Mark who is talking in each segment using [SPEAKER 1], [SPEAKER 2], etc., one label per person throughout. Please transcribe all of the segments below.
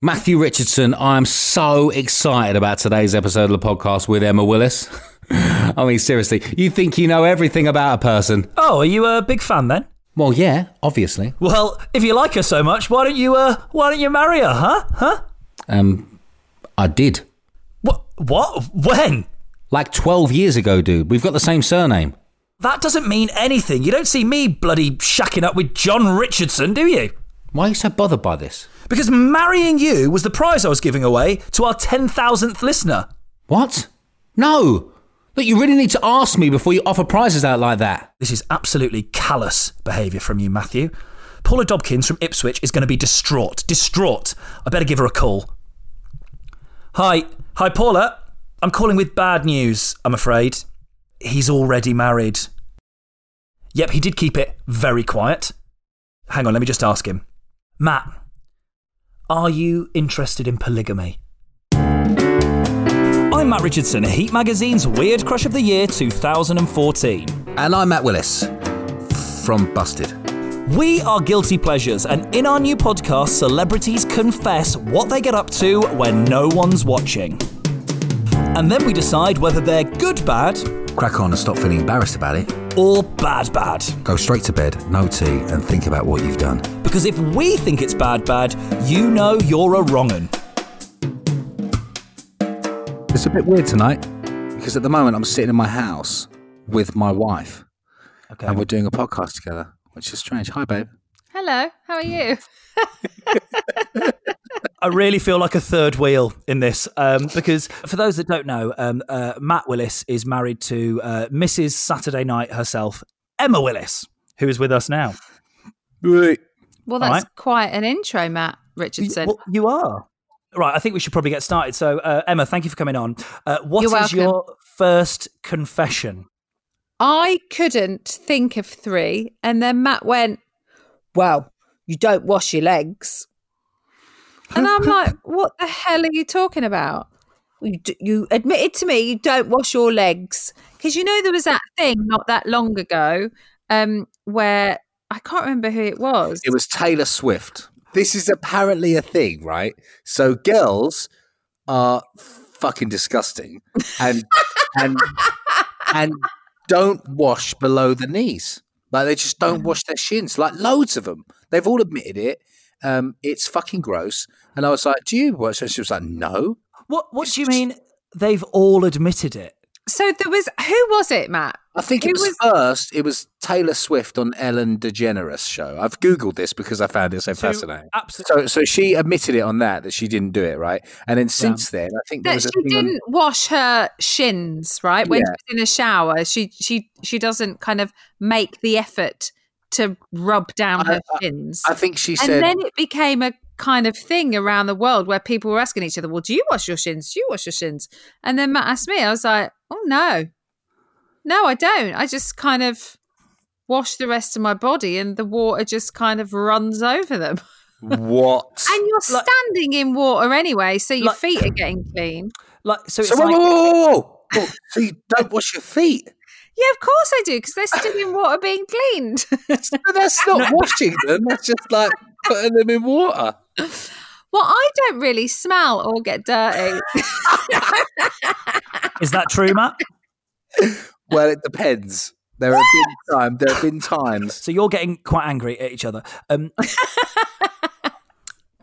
[SPEAKER 1] Matthew Richardson, I'm so excited about today's episode of the podcast with Emma Willis. I mean, seriously, you think you know everything about a person.
[SPEAKER 2] Oh, are you a big fan then?
[SPEAKER 1] Well, yeah, obviously.
[SPEAKER 2] Well, if you like her so much, why don't you uh why don't you marry her, huh? Huh?
[SPEAKER 1] Um, I did.
[SPEAKER 2] What what? When?
[SPEAKER 1] Like 12 years ago, dude. We've got the same surname.
[SPEAKER 2] That doesn't mean anything. You don't see me bloody shacking up with John Richardson, do you?
[SPEAKER 1] Why are you so bothered by this?
[SPEAKER 2] Because marrying you was the prize I was giving away to our 10,000th listener.
[SPEAKER 1] What? No! Look, you really need to ask me before you offer prizes out like that.
[SPEAKER 2] This is absolutely callous behaviour from you, Matthew. Paula Dobkins from Ipswich is going to be distraught. Distraught. I better give her a call. Hi. Hi, Paula. I'm calling with bad news, I'm afraid. He's already married. Yep, he did keep it very quiet. Hang on, let me just ask him. Matt, are you interested in polygamy? I'm Matt Richardson, Heat Magazine's Weird Crush of the Year 2014.
[SPEAKER 1] And I'm Matt Willis from Busted.
[SPEAKER 2] We are Guilty Pleasures, and in our new podcast, celebrities confess what they get up to when no one's watching. And then we decide whether they're good bad
[SPEAKER 1] Crack on and stop feeling embarrassed about it.
[SPEAKER 2] or bad bad.
[SPEAKER 1] Go straight to bed, no tea, and think about what you've done.
[SPEAKER 2] Because if we think it's bad bad, you know you're a wrong'un.
[SPEAKER 1] It's a bit weird tonight because at the moment I'm sitting in my house with my wife
[SPEAKER 2] Okay.
[SPEAKER 1] and we're doing a podcast together, which is strange. Hi, babe.
[SPEAKER 3] Hello, how are you?
[SPEAKER 2] I really feel like a third wheel in this um, because for those that don't know, um, uh, Matt Willis is married to uh, Mrs. Saturday Night herself, Emma Willis, who is with us now.
[SPEAKER 3] Well, that's
[SPEAKER 2] right.
[SPEAKER 3] quite an intro, Matt Richardson.
[SPEAKER 2] Well, you are. Right, I think we should probably get started. So, uh, Emma, thank you for coming on. Uh, what
[SPEAKER 3] You're
[SPEAKER 2] is your first confession?
[SPEAKER 3] I couldn't think of three, and then Matt went, "Well, you don't wash your legs," and I'm like, "What the hell are you talking about?" You, d- you admitted to me you don't wash your legs because you know there was that thing not that long ago um, where I can't remember who it was.
[SPEAKER 1] It was Taylor Swift. This is apparently a thing, right? So girls are fucking disgusting and and and don't wash below the knees. Like they just don't wash their shins. Like loads of them. They've all admitted it. Um, it's fucking gross. And I was like, "Do you wash?" And she was like, "No."
[SPEAKER 2] What What do you mean? They've all admitted it.
[SPEAKER 3] so there was who was it, Matt?
[SPEAKER 1] I think it was,
[SPEAKER 3] was-
[SPEAKER 1] first. It was Taylor Swift on Ellen DeGeneres show. I've googled this because I found it so fascinating.
[SPEAKER 2] Absolutely.
[SPEAKER 1] So, so she admitted it on that that she didn't do it right, and then since then, I think there
[SPEAKER 3] that
[SPEAKER 1] was
[SPEAKER 3] she
[SPEAKER 1] thing
[SPEAKER 3] didn't wash her shins right when
[SPEAKER 1] Yeah.
[SPEAKER 3] she's in a shower she she she doesn't kind of make the effort to rub down
[SPEAKER 1] I-
[SPEAKER 3] her shins.
[SPEAKER 1] I think she
[SPEAKER 3] and
[SPEAKER 1] said,
[SPEAKER 3] then it became a kind of thing around the world where people were asking each other well do you wash your shins? Do you wash your shins? And then matt asked me i was like oh no. No i don't. I just kind of wash the rest of my body and the water just kind of runs over them.
[SPEAKER 1] "What?"
[SPEAKER 3] and you're
[SPEAKER 2] Like-
[SPEAKER 3] standing in water anyway so your
[SPEAKER 2] Like-
[SPEAKER 3] feet are getting clean.
[SPEAKER 2] Like so, it's
[SPEAKER 1] So,
[SPEAKER 2] like
[SPEAKER 1] whoa, whoa, whoa, whoa. Whoa, So you don't wash your feet?
[SPEAKER 3] Yeah, of course I do, because they're still in water being cleaned.
[SPEAKER 1] But that's not washing them. That's just like putting them in water.
[SPEAKER 3] well, I don't really smell or get dirty.
[SPEAKER 2] is that true, Matt?
[SPEAKER 1] Well, it depends. There have been time. There have been times.
[SPEAKER 2] So you're getting quite angry at each other. Um,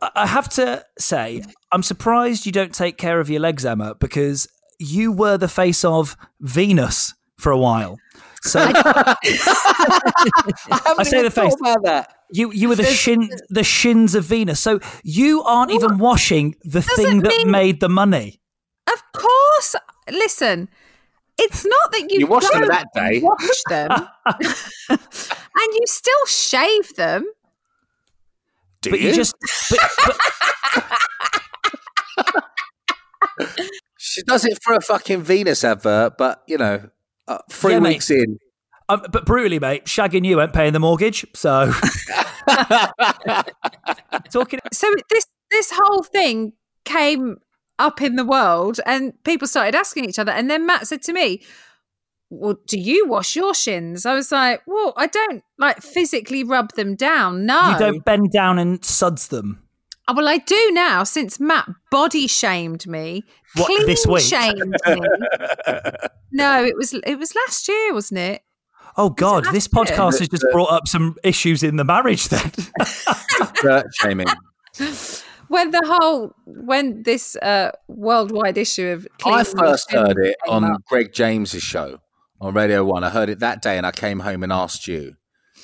[SPEAKER 2] I have to say, I'm surprised you don't take care of your legs, Emma, because you were the face of Venus for a while. So
[SPEAKER 1] I,
[SPEAKER 2] I say the face.
[SPEAKER 1] about that.
[SPEAKER 2] You you were the shin the shins of Venus. So you aren't even washing the thing that
[SPEAKER 3] mean-
[SPEAKER 2] made the money.
[SPEAKER 3] Of course. Listen, it's not that you,
[SPEAKER 1] You washed them that day.
[SPEAKER 3] Wash them, and you still shave them.
[SPEAKER 1] Do
[SPEAKER 2] But you just but, but
[SPEAKER 1] She does it for a fucking Venus advert, but you know, uh, three
[SPEAKER 2] Yeah, mate.
[SPEAKER 1] weeks in,
[SPEAKER 2] um, but brutally, mate, shagging you ain't paying the mortgage. So talking
[SPEAKER 3] So this this whole thing came up in the world, and people started asking each other. And then Matt said to me, "Well, do you wash your shins?" I was like, "Well, I don't like physically rub them down. No,
[SPEAKER 2] you don't bend down and suds them.
[SPEAKER 3] Oh, well, I do now since Matt body shamed me.
[SPEAKER 2] What,
[SPEAKER 3] clean
[SPEAKER 2] this week?
[SPEAKER 3] shamed me. no, it was it was last year, wasn't it?
[SPEAKER 2] Oh God,
[SPEAKER 3] last
[SPEAKER 2] this
[SPEAKER 3] year?
[SPEAKER 2] podcast has just brought up some issues in the marriage. Then
[SPEAKER 1] dirt shaming.
[SPEAKER 3] When the whole when this uh, worldwide issue of
[SPEAKER 1] I first heard it on
[SPEAKER 3] up.
[SPEAKER 1] Greg James's show on Radio One. I heard it that day, and I came home and asked you.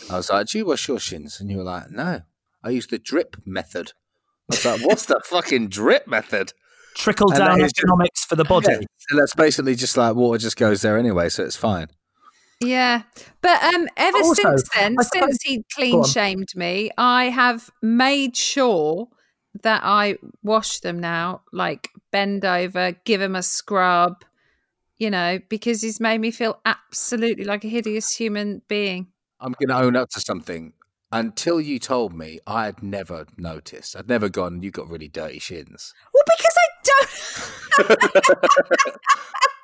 [SPEAKER 1] I was like, "Do you wash your shins?" And you were like, "No, I use the drip method." I was like, "What's the fucking drip method?"
[SPEAKER 2] Trickle
[SPEAKER 1] And
[SPEAKER 2] down
[SPEAKER 1] that is just-
[SPEAKER 2] for the body.
[SPEAKER 1] Yeah. And that's basically just like water just goes there anyway, so it's fine.
[SPEAKER 3] Yeah, but um, ever
[SPEAKER 2] Also,
[SPEAKER 3] since then,
[SPEAKER 2] I
[SPEAKER 3] since he clean shamed me, I have made sure that I wash them now, like bend over, give him a scrub, you know, because he's made me feel absolutely like a hideous human being.
[SPEAKER 1] I'm going to own up to something. Until you told me, I had never noticed. I'd never gone. You got really dirty shins.
[SPEAKER 3] Well, because I don't.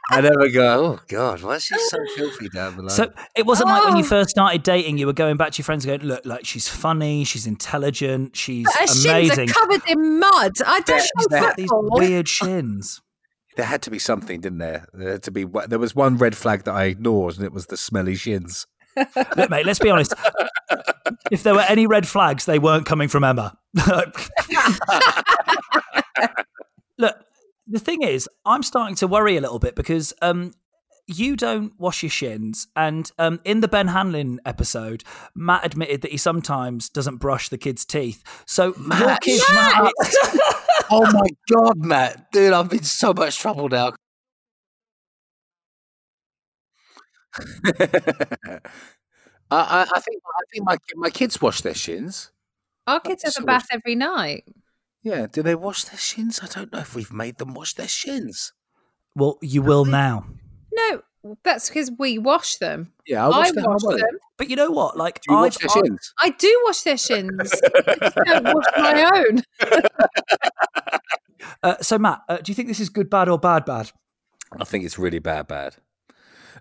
[SPEAKER 1] I never go. Oh God, why is she so filthy down below?
[SPEAKER 2] So it wasn't like when you
[SPEAKER 3] Oh.
[SPEAKER 2] first started dating, you were going back to your friends and going, "Look, like she's funny, she's intelligent, she's
[SPEAKER 3] Her Shins are covered in mud. I don't
[SPEAKER 1] she's
[SPEAKER 3] know
[SPEAKER 1] got
[SPEAKER 2] These weird shins.
[SPEAKER 1] there had to be something, didn't there? There had to be. There was one red flag that I ignored, and it was the smelly shins.
[SPEAKER 2] Look, mate, let's be honest. if there were any red flags, they weren't coming from Emma. Look, the thing is, I'm starting to worry a little bit because um, you don't wash your shins. And um, in the Ben Hanlin episode, Matt admitted that he sometimes doesn't brush the kids' teeth. So your
[SPEAKER 1] Matt,
[SPEAKER 2] kids
[SPEAKER 1] shut
[SPEAKER 2] might.
[SPEAKER 1] oh my God, Matt, dude, I've been so much trouble now. I, I, I think I think my my kids wash their shins.
[SPEAKER 3] Our kids have a bath every night.
[SPEAKER 1] Yeah, do they wash their shins? I don't know if we've made them wash their shins.
[SPEAKER 2] Well, you will now.
[SPEAKER 3] No, that's because we wash them.
[SPEAKER 1] Yeah,
[SPEAKER 3] I
[SPEAKER 1] I
[SPEAKER 3] wash
[SPEAKER 1] wash, them. I
[SPEAKER 3] them.
[SPEAKER 2] But you know what? Like,
[SPEAKER 1] Do you
[SPEAKER 2] I've,
[SPEAKER 1] wash their shins?
[SPEAKER 3] I do wash their shins. I just don't wash my own.
[SPEAKER 2] uh, so Matt, uh, do you think this is good, bad, or bad, bad?
[SPEAKER 1] I think it's really bad, bad.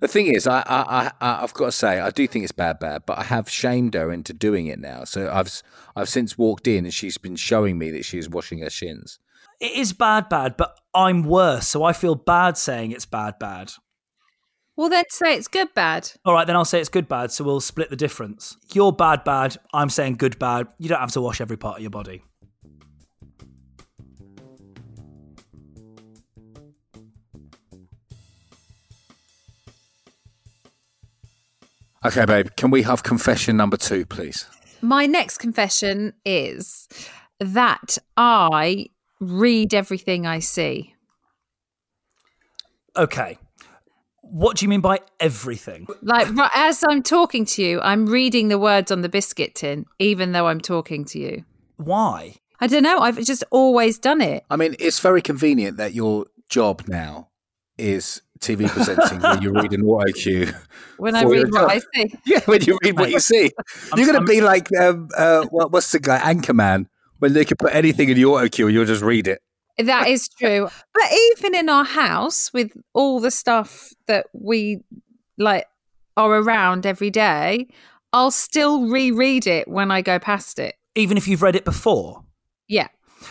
[SPEAKER 1] The thing is, I, I, I, I've got to say, I do think it's bad, bad, but I have shamed her into doing it now. So I've, s- I've since walked in and she's been showing me that she's washing her shins.
[SPEAKER 2] It is bad, bad, but I'm worse, so I feel bad saying it's bad, bad.
[SPEAKER 3] Well, then say it's good, bad.
[SPEAKER 2] All right, then I'll say it's good, bad, so we'll split the difference. You're bad, bad. I'm saying good, bad. You don't have to wash every part of your body.
[SPEAKER 1] Okay, babe, can we have confession number two, please?
[SPEAKER 3] My next confession is that I read everything I see.
[SPEAKER 2] Okay. What do you mean by everything?
[SPEAKER 3] Like as I'm talking to you, I'm reading the words on the biscuit tin, even though I'm talking to you.
[SPEAKER 2] Why?
[SPEAKER 3] I don't know. I've just always done it.
[SPEAKER 1] I mean, it's very convenient that your job now is TV presenting where you read an auto cue.
[SPEAKER 3] When I read
[SPEAKER 1] your
[SPEAKER 3] what I
[SPEAKER 1] job.
[SPEAKER 3] see,
[SPEAKER 1] Yeah, when you read what you see. You're going to be like, um, uh, what, what's the guy, Anchorman, when they could put anything in the auto cue and you'll just read it.
[SPEAKER 3] that is true. But even in our house, with all the stuff that we like are around every day, I'll still reread it when I go past it.
[SPEAKER 2] Even if you've read it before?
[SPEAKER 3] Yeah.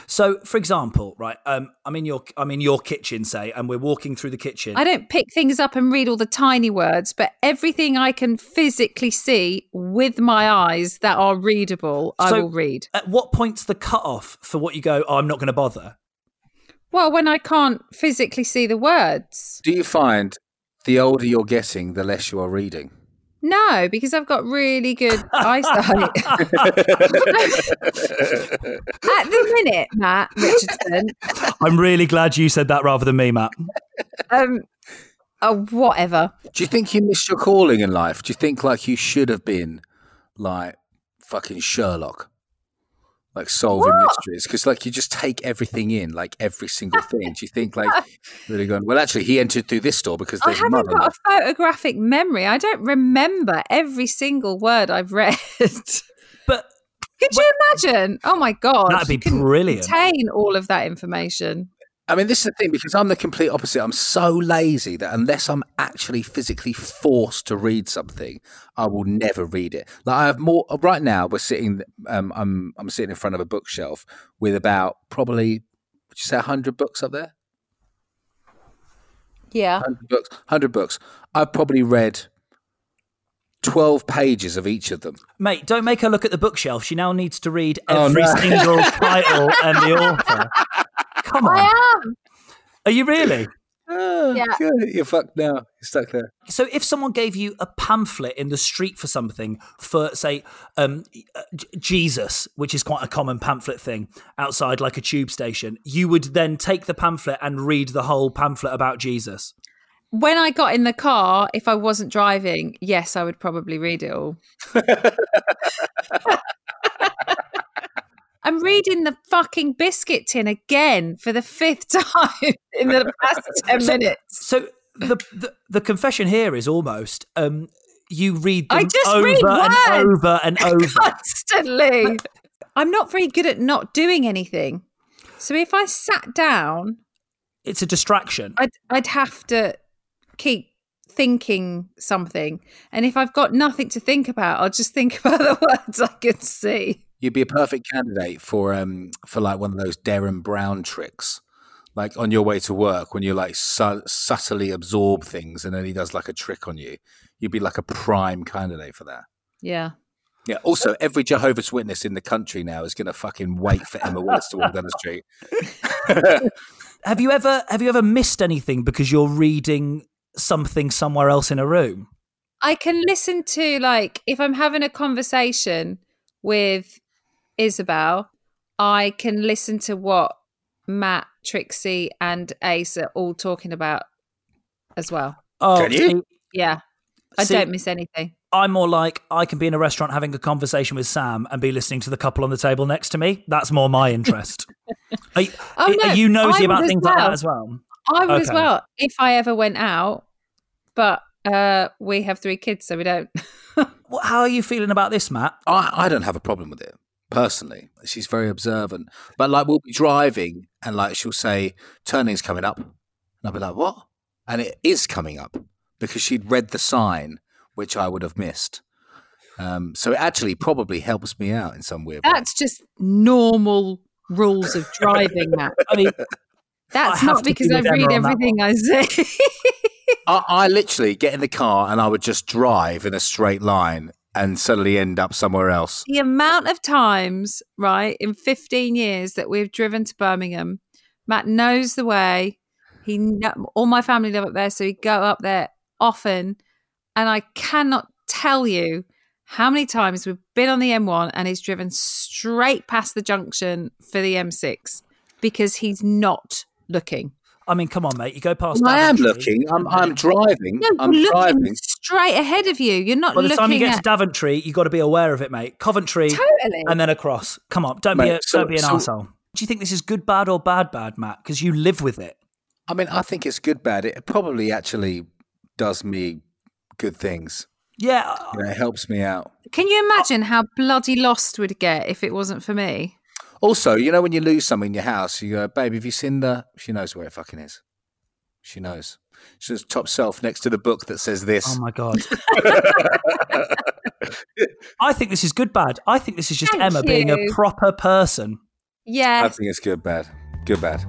[SPEAKER 2] So, for example, right, um, I'm in your I'm in your kitchen, say, and we're walking through the kitchen.
[SPEAKER 3] I don't pick things up and read all the tiny words, but everything I can physically see with my eyes that are readable, I
[SPEAKER 2] So-
[SPEAKER 3] will read.
[SPEAKER 2] At what point's the cutoff for what you go? Oh, I'm not going to bother.
[SPEAKER 3] Well, when I can't physically see the words.
[SPEAKER 1] Do you find the older you're getting, the less you are reading?
[SPEAKER 3] No, because I've got really good eyesight. At the minute, Matt Richardson,
[SPEAKER 2] I'm really glad you said that rather than me, Matt.
[SPEAKER 3] um, oh, whatever.
[SPEAKER 1] Do you think you missed your calling in life? Do you think like you should have been like fucking Sherlock? Like solving mysteries? Because like you just take everything in, like every single thing. Do you think like really going, well, actually, he entered through this door because
[SPEAKER 3] I
[SPEAKER 1] there's a
[SPEAKER 3] haven't
[SPEAKER 1] mother.
[SPEAKER 3] got a photographic memory. I don't remember every single word I've read. But could
[SPEAKER 2] But
[SPEAKER 3] you imagine? Oh my god,
[SPEAKER 2] That'd be
[SPEAKER 3] you couldn't
[SPEAKER 2] brilliant.
[SPEAKER 3] Contain all of that information.
[SPEAKER 1] I mean, this is the thing because I'm the complete opposite. I'm so lazy that unless I'm actually physically forced to read something, I will never read it. Like I have more right now. We're sitting. Um, I'm I'm sitting in front of a bookshelf with about probably would you say hundred books up there?
[SPEAKER 3] Yeah.
[SPEAKER 1] Hundred books. Hundred books. I've probably read twelve pages of each of them.
[SPEAKER 2] mate, don't make her look at the bookshelf. She now needs to read
[SPEAKER 1] Oh,
[SPEAKER 2] every
[SPEAKER 1] no.
[SPEAKER 2] single title and the author. Come on,
[SPEAKER 3] I am.
[SPEAKER 2] are you really?
[SPEAKER 1] Oh,
[SPEAKER 3] Yeah.
[SPEAKER 1] good. You're fucked now. You're stuck there.
[SPEAKER 2] So, if someone gave you a pamphlet in the street for something, for say um, uh, Jesus, which is quite a common pamphlet thing outside like a tube station, you would then take the pamphlet and read the whole pamphlet about Jesus.
[SPEAKER 3] When I got in the car, if I wasn't driving, yes, I would probably read it all. I'm reading the fucking biscuit tin again for the fifth time in the past 10 minutes.
[SPEAKER 2] So the the, the confession here is almost um, you read them
[SPEAKER 3] I just
[SPEAKER 2] over
[SPEAKER 3] read
[SPEAKER 2] and
[SPEAKER 3] words.
[SPEAKER 2] over and over.
[SPEAKER 3] Constantly. I'm not very good at not doing anything. So if I sat down,
[SPEAKER 2] It's a distraction.
[SPEAKER 3] I'd, I'd have to keep thinking something. And if I've got nothing to think about, I'll just think about the words I can see.
[SPEAKER 1] You'd be a perfect candidate for um for like one of those Derren Brown tricks, like on your way to work when you like su- subtly absorb things, and then he does like a trick on you. You'd be like a prime candidate for that.
[SPEAKER 3] Yeah.
[SPEAKER 1] Yeah. Also, every Jehovah's Witness in the country now is going to fucking wait for Emma Willis to walk down the street.
[SPEAKER 2] Have you ever have you ever missed anything because you're reading something somewhere else in a room?
[SPEAKER 3] I can listen to like if I'm having a conversation with Isabel, I can listen to what Matt, Trixie, and Ace are all talking about as well.
[SPEAKER 2] Oh,
[SPEAKER 1] Can you?
[SPEAKER 3] Yeah. I
[SPEAKER 2] See-
[SPEAKER 3] don't miss anything.
[SPEAKER 2] I'm more like I can be in a restaurant having a conversation with Sam and be listening to the couple on the table next to me. That's more my interest. are, you-
[SPEAKER 3] Oh, no,
[SPEAKER 2] are you nosy
[SPEAKER 3] I
[SPEAKER 2] about
[SPEAKER 3] would as
[SPEAKER 2] things like that as well?
[SPEAKER 3] I would as well if I ever went out, but uh, we have three kids, so we don't.
[SPEAKER 2] What, how are you feeling about this, Matt?
[SPEAKER 1] I, I don't have a problem with it personally. She's very observant, but like we'll be driving and like she'll say turning's coming up, and I'll be like, what? And it is coming up because she'd read the sign, which I would have missed. Um, so it actually probably helps me out in some weird way.
[SPEAKER 3] That's just normal rules of driving, Matt.
[SPEAKER 2] I mean,
[SPEAKER 3] That's
[SPEAKER 2] I
[SPEAKER 3] not because
[SPEAKER 2] be
[SPEAKER 3] I read everything I say.
[SPEAKER 1] I, I literally get in the car and I would just drive in a straight line and suddenly end up somewhere else.
[SPEAKER 3] the amount of times, right, in 15 years that we've driven to Birmingham, Matt knows the way. He all my family live up there, so he go up there often, and I cannot tell you how many times we've been on the M1 and he's driven straight past the junction for the M6 because he's not looking.
[SPEAKER 2] I mean, come on, mate. You go past.
[SPEAKER 1] I am looking. I'm, I'm driving.
[SPEAKER 3] No,
[SPEAKER 1] I'm
[SPEAKER 3] looking
[SPEAKER 1] driving.
[SPEAKER 3] straight ahead of you. You're not
[SPEAKER 2] By the
[SPEAKER 3] looking
[SPEAKER 2] time you get
[SPEAKER 3] at
[SPEAKER 2] to Daventry, you have got to be aware of it, mate. Coventry,
[SPEAKER 3] totally.
[SPEAKER 2] and then across. Come on, don't be a,
[SPEAKER 1] so-
[SPEAKER 2] don't be an
[SPEAKER 1] so-
[SPEAKER 2] arsehole. Do you think this is good, bad, or bad, bad, Matt? Because you live with it.
[SPEAKER 1] I mean, I think it's good, bad. It probably actually does me good things.
[SPEAKER 2] Yeah,
[SPEAKER 1] You know, it helps me out.
[SPEAKER 3] Can you imagine how bloody lost we'd get if it wasn't for me?
[SPEAKER 1] Also, you know, when you lose something in your house, you go, babe, have you seen the. She knows where it fucking is. She knows. She's top shelf next to the book that says this.
[SPEAKER 2] Oh my god. I think this is good, bad. I think this is just
[SPEAKER 3] Thank
[SPEAKER 2] Emma being a proper person.
[SPEAKER 3] Yeah.
[SPEAKER 1] I think it's good, bad. Good, bad.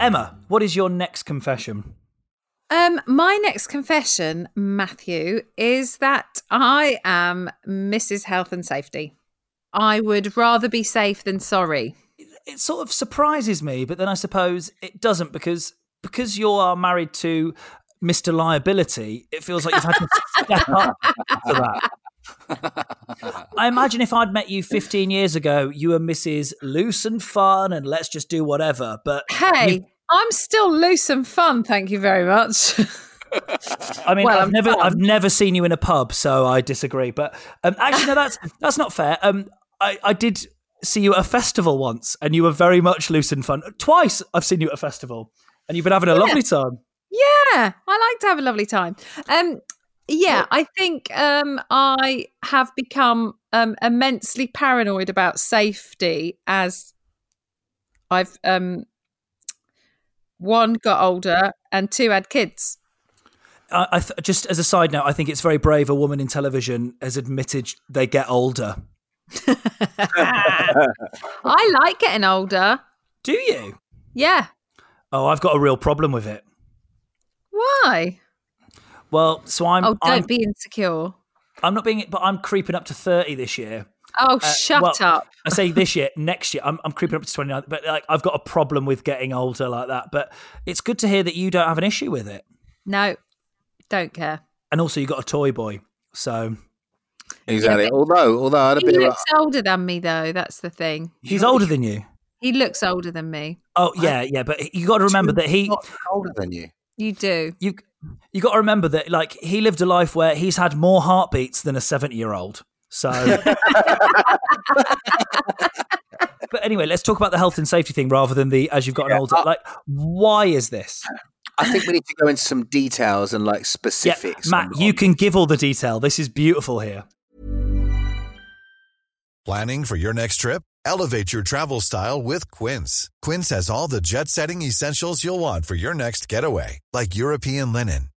[SPEAKER 2] Emma, what is your next confession?
[SPEAKER 3] Um, my next confession, Matthew, is that I am Mrs. Health and Safety. I would rather be safe than sorry.
[SPEAKER 2] It sort of surprises me, but then I suppose it doesn't because because you are married to Mr. Liability, it feels like you've had to step up to that. I imagine if I'd met you 15 years ago, you were Mrs. Loose and Fun and let's just do whatever. But
[SPEAKER 3] Hey,
[SPEAKER 2] you've-
[SPEAKER 3] I'm still loose and fun, thank you very much.
[SPEAKER 2] I mean,
[SPEAKER 3] Well,
[SPEAKER 2] I've
[SPEAKER 3] I'm
[SPEAKER 2] never,
[SPEAKER 3] fun.
[SPEAKER 2] I've never seen you in a pub, so I disagree. But um, actually, no, that's that's not fair. Um, I, I did see you at a festival once, and you were very much loose and fun. Twice, I've seen you at a festival, and you've been having a lovely time.
[SPEAKER 3] yeah, I like to have a lovely time. Um, yeah, I think um, I have become um, immensely paranoid about safety as I've um, one got older and two had kids.
[SPEAKER 2] I, I th- just as a side note, I think it's very brave. A woman in television has admitted they get older.
[SPEAKER 3] I like getting older.
[SPEAKER 2] Do you?
[SPEAKER 3] Yeah.
[SPEAKER 2] Oh, I've got a real problem with it.
[SPEAKER 3] Why?
[SPEAKER 2] Well, so I'm.
[SPEAKER 3] oh, don't
[SPEAKER 2] I'm,
[SPEAKER 3] be insecure.
[SPEAKER 2] I'm not being, but I'm creeping up to thirty this year.
[SPEAKER 3] Oh, uh, shut
[SPEAKER 2] well,
[SPEAKER 3] up.
[SPEAKER 2] I say this year, next year, I'm, I'm creeping up to 29, but like I've got a problem with getting older like that. But it's good to hear that you don't have an issue with it.
[SPEAKER 3] No, don't care.
[SPEAKER 2] And also, you got a toy boy. So
[SPEAKER 1] Exactly.
[SPEAKER 3] Yeah,
[SPEAKER 1] although, although I had a
[SPEAKER 3] He
[SPEAKER 1] bit of a,
[SPEAKER 3] looks older than me, though. That's the thing.
[SPEAKER 2] he's older than you.
[SPEAKER 3] He looks older than me.
[SPEAKER 2] Oh, yeah, yeah. But you got to remember that he,
[SPEAKER 1] older than you.
[SPEAKER 3] You do.
[SPEAKER 2] you, you got to remember that like he lived a life where he's had more heartbeats than a 70 year old. So, but anyway, let's talk about the health and safety thing rather than the as you've gotten
[SPEAKER 1] Yeah,
[SPEAKER 2] older.
[SPEAKER 1] uh,
[SPEAKER 2] Like, why is this?
[SPEAKER 1] I think we need to go into some details and like
[SPEAKER 2] Yeah,
[SPEAKER 1] specifics.
[SPEAKER 2] Matt, you can give all the detail. This is beautiful here.
[SPEAKER 4] Planning for your next trip? Elevate your travel style with Quince. Quince has all the jet setting essentials you'll want for your next getaway, like European linen,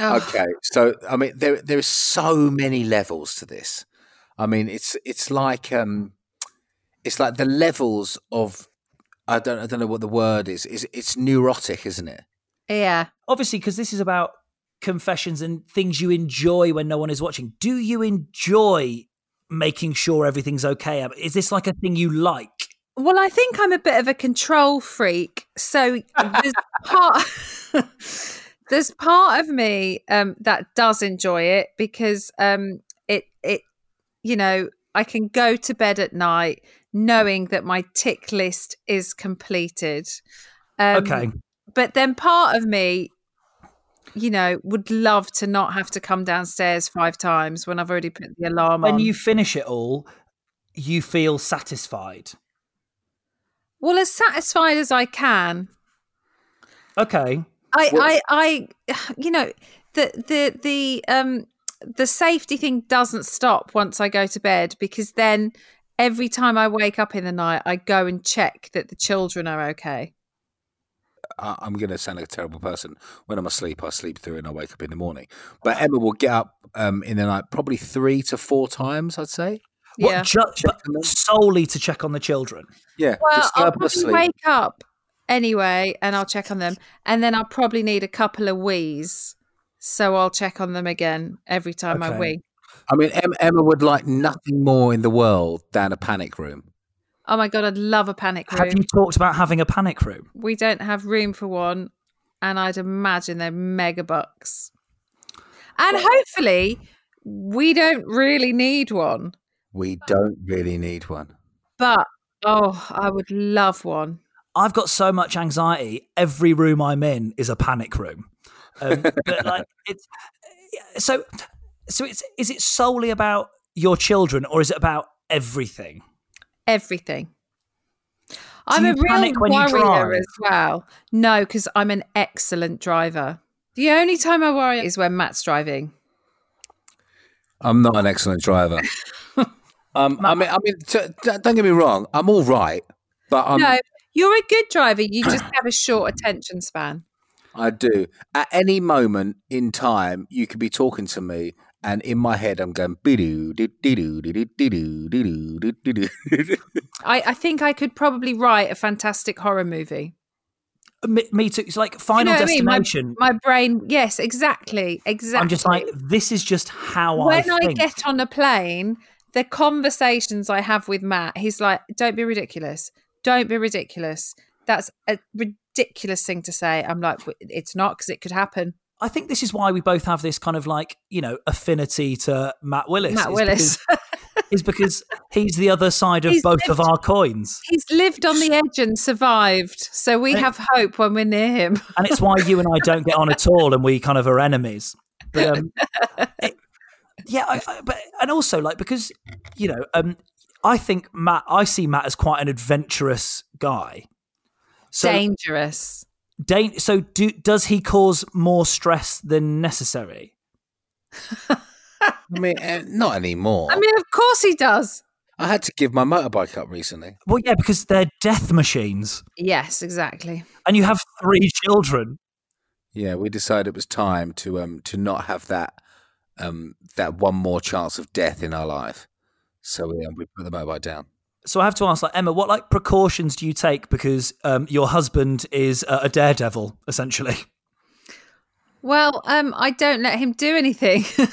[SPEAKER 3] Oh,
[SPEAKER 1] Okay, so I mean, there there are so many levels to this. I mean, it's it's like um, it's like the levels of I don't I don't know what the word is. Is it's neurotic, isn't it?
[SPEAKER 3] Yeah.
[SPEAKER 2] Obviously, because this is about confessions and things you enjoy when no one is watching. Do you enjoy making sure everything's okay? Is this like a thing you like?
[SPEAKER 3] Well, I think I'm a bit of a control freak. So there's part there's part of me um, that does enjoy it because um, it it you know I can go to bed at night knowing that my tick list is completed. Um,
[SPEAKER 2] okay.
[SPEAKER 3] but then part of me you know would love to not have to come downstairs five times when i've already put the alarm
[SPEAKER 2] When
[SPEAKER 3] on When
[SPEAKER 2] you finish it all, you feel satisfied.
[SPEAKER 3] well as satisfied as i can
[SPEAKER 2] Okay.
[SPEAKER 3] I, I, I, you know, the the the um the safety thing doesn't stop once I go to bed because then every time I wake up in the night, I go and check that the children are okay.
[SPEAKER 1] I- I'm going to sound like a terrible person. When I'm asleep, I sleep through and I wake up in the morning. But Emma will get up um, in the night probably three to four times, I'd say.
[SPEAKER 2] What,
[SPEAKER 3] Yeah.
[SPEAKER 2] ju- solely to check on the children.
[SPEAKER 1] Yeah,
[SPEAKER 3] Well, I'll probably wake up anyway and I'll check on them. And then I'll probably need a couple of wheeze. So I'll check on them again every time I
[SPEAKER 2] Okay.
[SPEAKER 3] wee.
[SPEAKER 1] I mean, Emma would like nothing more in the world than a panic room.
[SPEAKER 3] Oh my God, I'd love a panic room.
[SPEAKER 2] Have you talked about having a panic room?
[SPEAKER 3] we don't have room for one. And I'd imagine they're mega bucks. And hopefully, we don't really need one.
[SPEAKER 1] We don't really need one.
[SPEAKER 3] But oh, I would love one.
[SPEAKER 2] I've got so much anxiety. Every room I'm in is a panic room. Um, but like it's so so it's is it solely about your children or is it about everything?
[SPEAKER 3] Everything. I'm a real
[SPEAKER 2] panic when you
[SPEAKER 3] worrier as well. No, because I'm an excellent driver. The only time I worry is when Matt's driving.
[SPEAKER 1] I'm not an excellent driver. um, I mean, I mean, t- t- don't get me wrong. I'm all right, but I'm,
[SPEAKER 3] no, you're a good driver. You just have a short attention span.
[SPEAKER 1] I do. At any moment in time, you could be talking to me, and in my head, I'm going.
[SPEAKER 3] I, I think I could probably write a fantastic horror movie.
[SPEAKER 2] Me, me too. It's like
[SPEAKER 3] Final you know Destination. I mean? my, my, brain, yes, exactly, exactly.
[SPEAKER 2] I'm just like, this is just how
[SPEAKER 3] when
[SPEAKER 2] I.
[SPEAKER 3] When
[SPEAKER 2] I
[SPEAKER 3] get on a plane, the conversations I have with Matt, he's like, "Don't be ridiculous. Don't be ridiculous. That's a ridiculous thing to say." I'm like, "It's not because it could happen."
[SPEAKER 2] I think this is why we both have this kind of like you know affinity to Matt Willis.
[SPEAKER 3] Matt
[SPEAKER 2] is
[SPEAKER 3] Willis.
[SPEAKER 2] because, is because he's the other side of
[SPEAKER 3] He's
[SPEAKER 2] both of our coins,
[SPEAKER 3] He's lived on the edge and survived, so we have hope when we're near him.
[SPEAKER 2] and it's why you and I don't get on at all, and we kind of are enemies. But um, it- yeah, I, I, but and also like because you know, um, I think Matt, I see Matt as quite an adventurous guy. So
[SPEAKER 3] Dangerous.
[SPEAKER 2] Dan- so do, does he cause more stress than necessary?
[SPEAKER 1] I mean, eh, not anymore.
[SPEAKER 3] I mean, of course he does.
[SPEAKER 1] I had to give my motorbike up recently.
[SPEAKER 2] Well, yeah, because they're death machines,
[SPEAKER 3] Yes, exactly.
[SPEAKER 2] and you have three children.
[SPEAKER 1] Yeah, we decided it was time to um to not have that um that one more chance of death in our life. So we, um, we put the motorbike down.
[SPEAKER 2] So I have to ask, like Emma, what like precautions do you take because um, your husband is a, a daredevil, essentially?
[SPEAKER 3] Well, um, I don't let him do anything.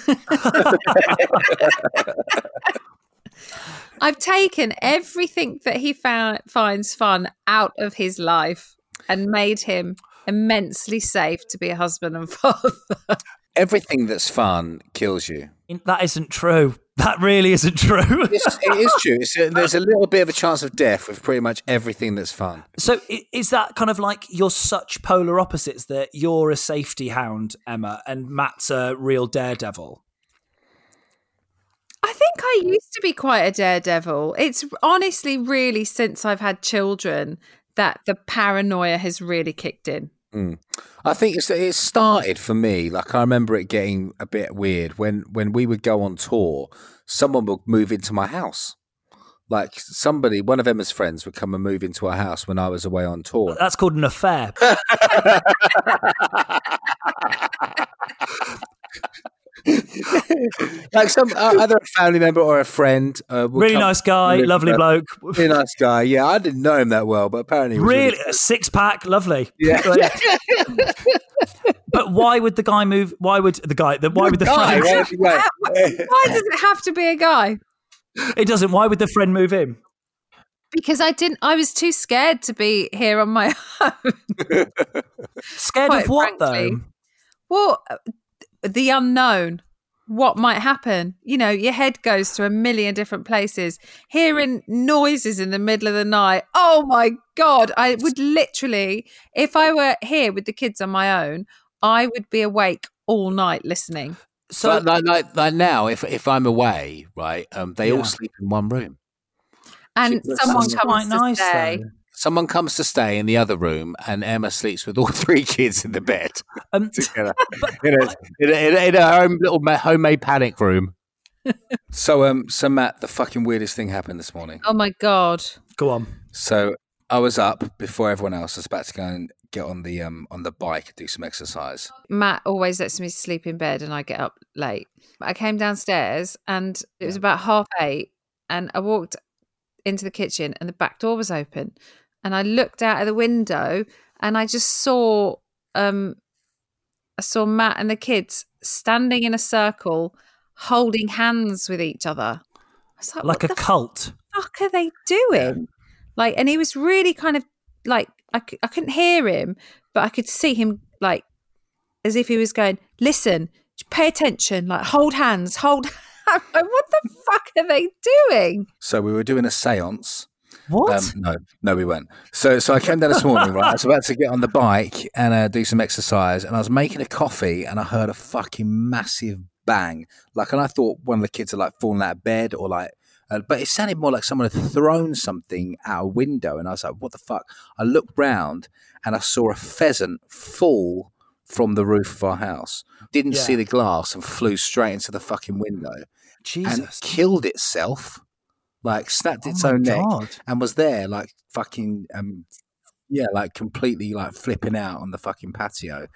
[SPEAKER 3] I've taken everything that he found, finds fun out of his life and made him immensely safe to be a husband and father.
[SPEAKER 1] Everything that's fun kills you.
[SPEAKER 2] That isn't true. That really isn't true.
[SPEAKER 1] It's, it is true. It's a, there's a little bit of a chance of death with pretty much everything that's fun.
[SPEAKER 2] so is that kind of like you're such polar opposites that you're a safety hound, Emma, and Matt's a real daredevil?
[SPEAKER 3] I think I used to be quite a daredevil. It's honestly really since I've had children that the paranoia has really kicked in. Mm.
[SPEAKER 1] I think it's, it started for me. Like I remember it getting a bit weird when when we would go on tour. Someone would move into my house. Like somebody, one of Emma's friends would come and move into our house when I was away on tour.
[SPEAKER 2] That's called an affair.
[SPEAKER 1] like some uh, other family member or a friend. Uh,
[SPEAKER 2] really
[SPEAKER 1] come
[SPEAKER 2] nice guy, lovely
[SPEAKER 1] with
[SPEAKER 2] bloke.
[SPEAKER 1] Really nice guy. Yeah, I didn't know him that well, but apparently he was
[SPEAKER 2] Really, six pack, lovely.
[SPEAKER 1] Yeah.
[SPEAKER 2] but why would the guy move? Why would the guy? The, why would the
[SPEAKER 1] Guy,
[SPEAKER 2] friend?
[SPEAKER 1] why would he go?
[SPEAKER 3] Why does it have to be a guy?
[SPEAKER 2] It doesn't. Why would the friend move in?
[SPEAKER 3] Because I didn't. I was too scared to be here on my own.
[SPEAKER 2] Scared
[SPEAKER 3] Quite
[SPEAKER 2] of what
[SPEAKER 3] frankly.
[SPEAKER 2] though?
[SPEAKER 3] Well, uh, the unknown. What might happen? You know, your head goes to a million different places. Hearing noises in the middle of the night. Oh my God. I would literally, if I were here with the kids on my own, I would be awake all night listening.
[SPEAKER 2] So
[SPEAKER 1] But like, like, like now, if if I'm away, right, um, they
[SPEAKER 2] Yeah.
[SPEAKER 1] all sleep in one room.
[SPEAKER 3] And
[SPEAKER 1] That's
[SPEAKER 3] someone
[SPEAKER 1] quite
[SPEAKER 3] comes to
[SPEAKER 2] nice,
[SPEAKER 3] stay.
[SPEAKER 2] though.
[SPEAKER 1] Someone comes to stay in the other room, and Emma sleeps with all three kids in the bed
[SPEAKER 2] Um,
[SPEAKER 1] together in a, in a, in a, in a little homemade panic room. so, um, so Matt, the fucking weirdest thing happened this morning.
[SPEAKER 3] Oh my god.
[SPEAKER 2] go on.
[SPEAKER 1] So I was up before everyone else. I was about to go and get on the um on the bike, do some exercise.
[SPEAKER 3] Matt always lets me sleep in bed and I get up late. I came downstairs and it was about half eight and I walked into the kitchen and the back door was open and I looked out of the window and I just saw um I saw Matt and the kids standing in a circle holding hands with each other. I was like,
[SPEAKER 2] Like
[SPEAKER 3] what
[SPEAKER 2] a
[SPEAKER 3] the
[SPEAKER 2] cult.
[SPEAKER 3] fuck are they doing? Like, and he was really kind of like, I, I couldn't hear him, but I could see him like as if he was going, listen, pay attention, like hold hands, hold. I'm like, what the fuck are they doing?
[SPEAKER 1] So we were doing a séance.
[SPEAKER 2] What?
[SPEAKER 1] Um, no, no, we weren't. So, so I came down this morning, right? I was about to get on the bike and uh, do some exercise, and I was making a coffee, and I heard a fucking massive bang. Like, and I thought one of the kids had like fallen out of bed, or like, uh, but it sounded more like someone had thrown something out a window, and I was like, "What the fuck?" I looked round, and I saw a pheasant fall from the roof of our house. Didn't
[SPEAKER 2] Yeah.
[SPEAKER 1] see the glass and flew straight into the fucking window and
[SPEAKER 2] Jesus.
[SPEAKER 1] killed itself. Like snapped its
[SPEAKER 2] Oh my
[SPEAKER 1] own neck and was there like fucking um yeah like completely like flipping out on the fucking patio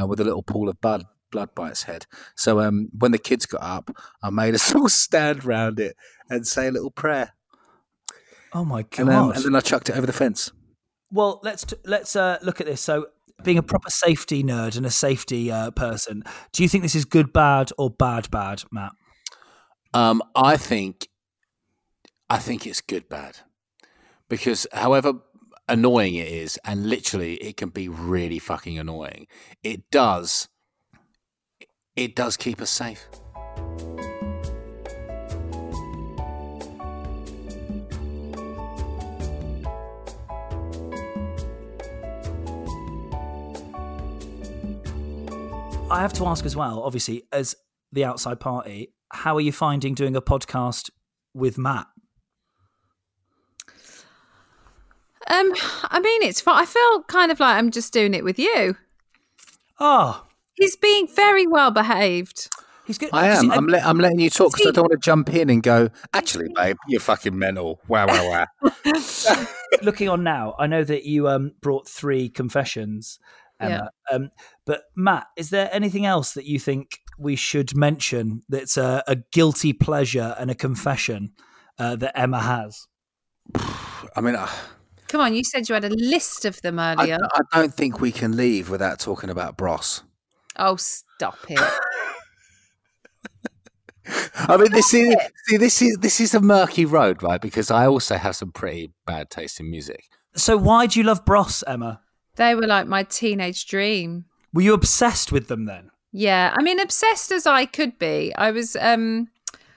[SPEAKER 1] uh, with a little pool of blood blood by its head so um when the kids got up i made us all stand round it and say a little prayer
[SPEAKER 2] Oh my god.
[SPEAKER 1] and, um, and then i chucked it over the fence
[SPEAKER 2] Well, let's t- let's uh, look at this. So, being a proper safety nerd and a safety uh, person, do you think this is good, bad, or bad, bad, Matt?
[SPEAKER 1] um i think i think it's good bad because however annoying it is and literally it can be really fucking annoying it does it does keep us safe
[SPEAKER 2] I have to ask as well. Obviously, as the outside party, how are you finding doing a podcast with Matt?
[SPEAKER 3] Um, I mean, it's fine. I feel kind of like I'm just doing it with you.
[SPEAKER 2] Oh,
[SPEAKER 3] He's being very well behaved.
[SPEAKER 2] he's good.
[SPEAKER 1] I am.
[SPEAKER 2] See,
[SPEAKER 1] I'm, let, I'm letting you talk because I don't want to jump in and go. Actually, babe, you're fucking mental. Wow, wow, wow.
[SPEAKER 2] looking on now, I know that you um, brought three confessions, Emma. Um, but Matt, is there anything else that you think we should mention that's a, a guilty pleasure and a confession uh, that Emma has?
[SPEAKER 1] I mean, I,
[SPEAKER 3] Come on, you said you had a list of them earlier.
[SPEAKER 1] I don't think we can leave without talking about Bros.
[SPEAKER 3] oh, stop it.
[SPEAKER 1] I mean, this is see, this is this is a murky road, right? Because I also have some pretty bad taste in music.
[SPEAKER 2] So why do you love Bros, Emma?
[SPEAKER 3] They were like my teenage dream.
[SPEAKER 2] Were you obsessed with them then?
[SPEAKER 3] Yeah, I mean, obsessed as I could be. I was, um,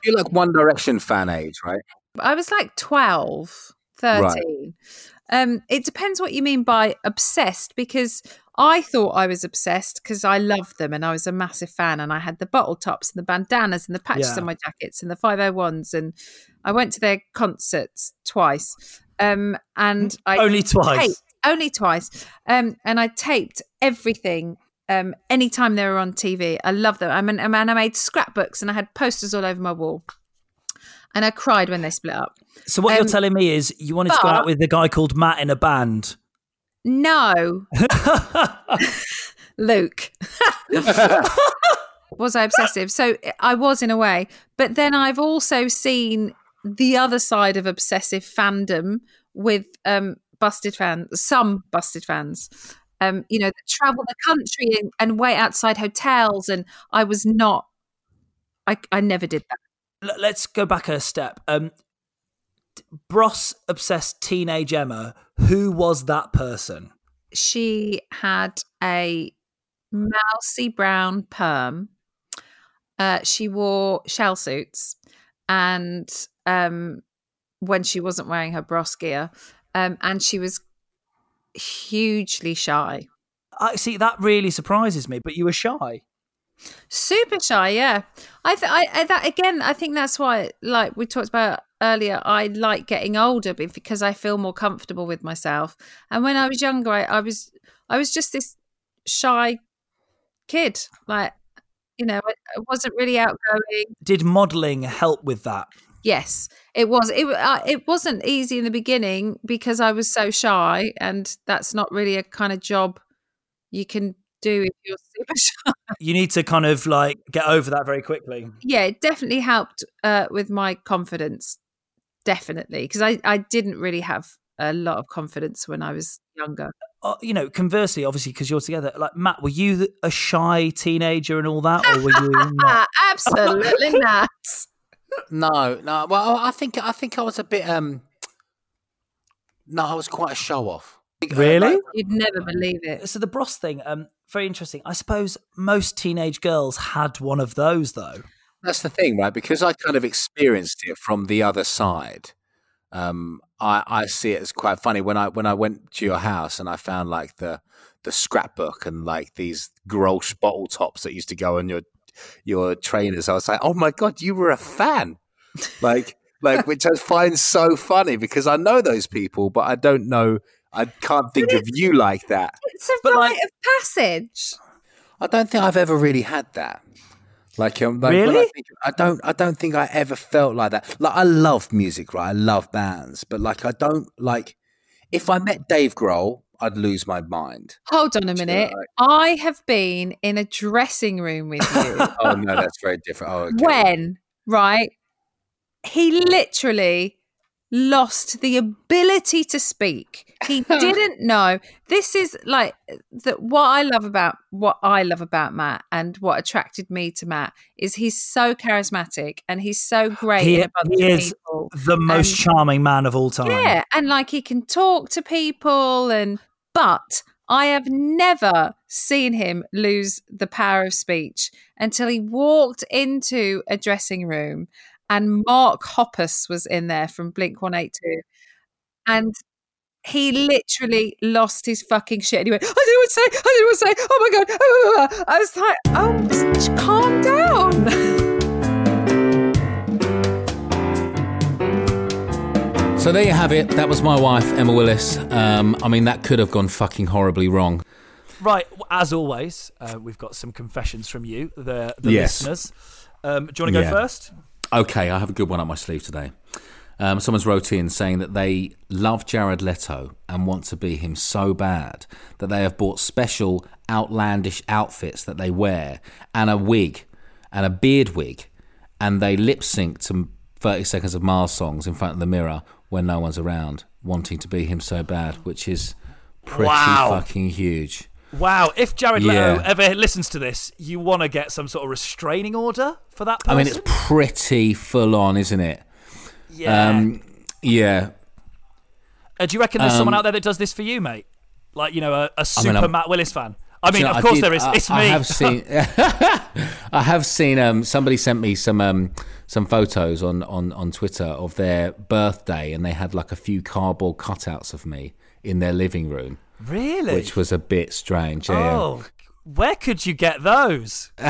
[SPEAKER 1] You're like One Direction fan age, right?
[SPEAKER 3] I was like 12, 13. Um, it depends what you mean by obsessed because I thought I was obsessed because I loved them and I was a massive fan and I had the bottle tops and the bandanas and the patches
[SPEAKER 2] Yeah.
[SPEAKER 3] on my jackets and the 501s and I went to their concerts twice. Um, and I
[SPEAKER 2] Only twice.
[SPEAKER 3] taped- only twice. Um, and I taped everything. Um, anytime they were on TV, I love them. I mean, and I made scrapbooks and I had posters all over my wall. And I cried when they split up.
[SPEAKER 2] So what you're
[SPEAKER 3] Um,
[SPEAKER 2] telling me is you wanted to go out with a guy called Matt in a band.
[SPEAKER 3] No, Luke. was I obsessive? So I was in a way, but then I've also seen the other side of obsessive fandom with um, busted fans, some busted fans. Um, you know, that travel the country and, and wait outside hotels, and I was not. I I never did that.
[SPEAKER 2] Let's go back a step. Um, Bros obsessed teenage Emma. Who was that person?
[SPEAKER 3] she had a mousy brown perm. Uh, she wore shell suits, and um, when she wasn't wearing her bros gear, um, and she was hugely shy.
[SPEAKER 2] I see that really surprises me. But you were shy.
[SPEAKER 3] Super shy, yeah. I, th- I, that again. I think that's why, like we talked about earlier, I like getting older because I feel more comfortable with myself. And when I was younger, I, I was, I was just this shy kid. Like, you know, I, I wasn't really outgoing.
[SPEAKER 2] Did modelling help with that?
[SPEAKER 3] Yes, it was. It uh, it wasn't easy in the beginning because I was so shy, and that's not really a kind of job you can do if you're super shy.
[SPEAKER 2] You need to kind of like get over that very quickly.
[SPEAKER 3] Yeah, it definitely helped uh, with my confidence. Definitely, because I I didn't really have a lot of confidence when I was younger.
[SPEAKER 2] Uh, you know, conversely, obviously, because you're together. Like Matt, were you a shy teenager and all that, or were you not?
[SPEAKER 3] Absolutely not.
[SPEAKER 1] No, no. Well, I think I think I was a bit. um No, I was quite a show off.
[SPEAKER 2] Really?
[SPEAKER 3] You'd never believe it.
[SPEAKER 2] So the bros thing, um, very interesting. I suppose most teenage girls had one of those, though.
[SPEAKER 1] That's the thing, right? Because I kind of experienced it from the other side. Um, I, I see it as quite funny when I when I went to your house and I found like the the scrapbook and like these gross bottle tops that used to go on your your trainers. I was like, oh my god, you were a fan, like like which I find so funny because I know those people, but I don't know. I can't think of you like that.
[SPEAKER 3] It's a
[SPEAKER 2] But,
[SPEAKER 3] rite
[SPEAKER 2] like-
[SPEAKER 3] of passage.
[SPEAKER 1] I don't think I've ever really had that. Like, um, like when I,
[SPEAKER 2] Really?
[SPEAKER 1] think, I don't. I don't think I ever felt like that. Like, I love music, right? I love bands, but like, I don't like. If I met Dave Grohl, I'd lose my mind.
[SPEAKER 3] Hold on a minute.
[SPEAKER 1] like-
[SPEAKER 3] I have been in a dressing room with you
[SPEAKER 1] Oh no, that's very different. Oh, okay.
[SPEAKER 3] when, right? He literally lost the ability to speak. He didn't know. This is like that what I love about what I love about Matt and what attracted me to Matt is he's so charismatic and he's so great
[SPEAKER 2] He,
[SPEAKER 3] in a bunch
[SPEAKER 2] he is
[SPEAKER 3] people.
[SPEAKER 2] the most
[SPEAKER 3] And-
[SPEAKER 2] charming man of all time.
[SPEAKER 3] Yeah, and like he can talk to people and but I have never seen him lose the power of speech until he walked into a dressing room and Mark Hoppus was in there from Blink 182 and he literally lost his fucking shit. And he went, I don't know what to say. I don't know what to say. Oh my God. I was like, oh, just calm down.
[SPEAKER 5] So there you have it. That was my wife, Emma Willis. Um, I mean, that could have gone fucking horribly wrong.
[SPEAKER 2] Right, as always, uh, we've got some confessions from you, the, the
[SPEAKER 5] Yes.
[SPEAKER 2] listeners. Um, do you want to go
[SPEAKER 5] Yeah.
[SPEAKER 2] first?
[SPEAKER 5] Okay, I have a good one up my sleeve today. Um, someone's wrote in saying that they love Jared Leto and want to be him so bad that they have bought special outlandish outfits that they wear and a wig and a beard wig and they lip sync to 30 seconds of Mars songs in front of the mirror when no one's around, wanting to be him so bad, which is pretty
[SPEAKER 2] Wow.
[SPEAKER 5] fucking huge.
[SPEAKER 2] Wow, if Jared Leto
[SPEAKER 5] Yeah.
[SPEAKER 2] ever listens to this, you want to get some sort of restraining order for that person?
[SPEAKER 5] I mean, it's pretty full on, isn't it?
[SPEAKER 2] yeah.
[SPEAKER 5] Um, yeah.
[SPEAKER 2] Uh, do you reckon there's someone
[SPEAKER 5] um,
[SPEAKER 2] out there that does this for you, mate? Like, you know, a super
[SPEAKER 5] I'm-
[SPEAKER 2] Matt Willis fan? I mean,
[SPEAKER 5] you know,
[SPEAKER 2] of course
[SPEAKER 5] did-
[SPEAKER 2] there is.
[SPEAKER 5] I,
[SPEAKER 2] it's
[SPEAKER 5] I have seen. I have seen. Um, somebody sent me some um, some photos on, on on Twitter of their birthday, and they had like a few cardboard cutouts of me in their living room,
[SPEAKER 2] really?
[SPEAKER 5] which was a bit strange. Yeah.
[SPEAKER 2] Oh, where could you get those?
[SPEAKER 5] I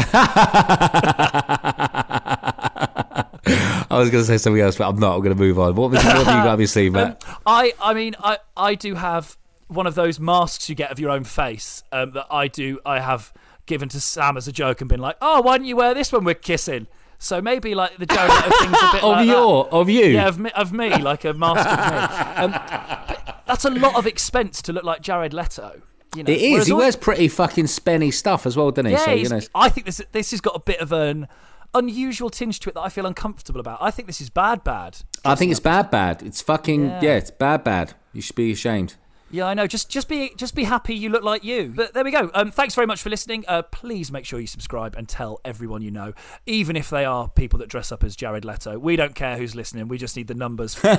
[SPEAKER 5] was going to say something else, but I'm not. I'm going to move on. What, was, what have you got up your sleeve, Matt?
[SPEAKER 2] I, I mean, I, I do have one of those masks you get of your own face um, that I do. I have given to Sam as a joke and been like, "Oh, why don't you wear this when we're kissing?" So maybe like the Jared of thing's a bit
[SPEAKER 5] of
[SPEAKER 2] like
[SPEAKER 5] your,
[SPEAKER 2] that.
[SPEAKER 5] of you.
[SPEAKER 2] Yeah, of me, of me, like a mask of me. Um, that's a lot of expense to look like Jared Leto. You know,
[SPEAKER 5] it is.
[SPEAKER 2] Whereas
[SPEAKER 5] He
[SPEAKER 2] all-
[SPEAKER 5] wears pretty fucking spenny stuff as well, doesn't he?
[SPEAKER 2] Yeah,
[SPEAKER 5] so you know.
[SPEAKER 2] I think this this has got a bit of an unusual tinge to it that I feel uncomfortable about. I think this is bad, bad.
[SPEAKER 5] I think it's bad, bad. It's fucking
[SPEAKER 2] Yeah.
[SPEAKER 5] yeah. It's bad, bad. You should be ashamed.
[SPEAKER 2] Yeah, I know. Just just be just be happy you look like you. But there we go. Um, thanks very much for listening. Uh, please make sure you subscribe and tell everyone you know, even if they are people that dress up as Jared Leto. We don't care who's listening. We just need the numbers.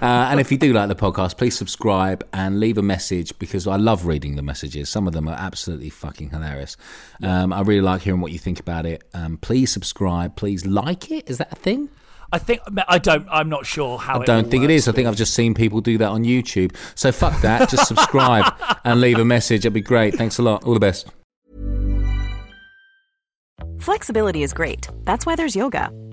[SPEAKER 5] Uh, and if you do like the podcast, please subscribe and leave a message because I love reading the messages. Some of them are absolutely fucking hilarious. Um, I really like hearing what you think about it. Um, please subscribe. Please like it. Is that a thing?
[SPEAKER 2] I think I don't. I'm not sure how.
[SPEAKER 5] I don't
[SPEAKER 2] all
[SPEAKER 5] think it
[SPEAKER 2] works.
[SPEAKER 5] is. I think I've just seen people do that on YouTube. So fuck that. Just subscribe and leave a message. It'd be great. Thanks a lot. All the best.
[SPEAKER 6] Flexibility is great. That's why there's yoga.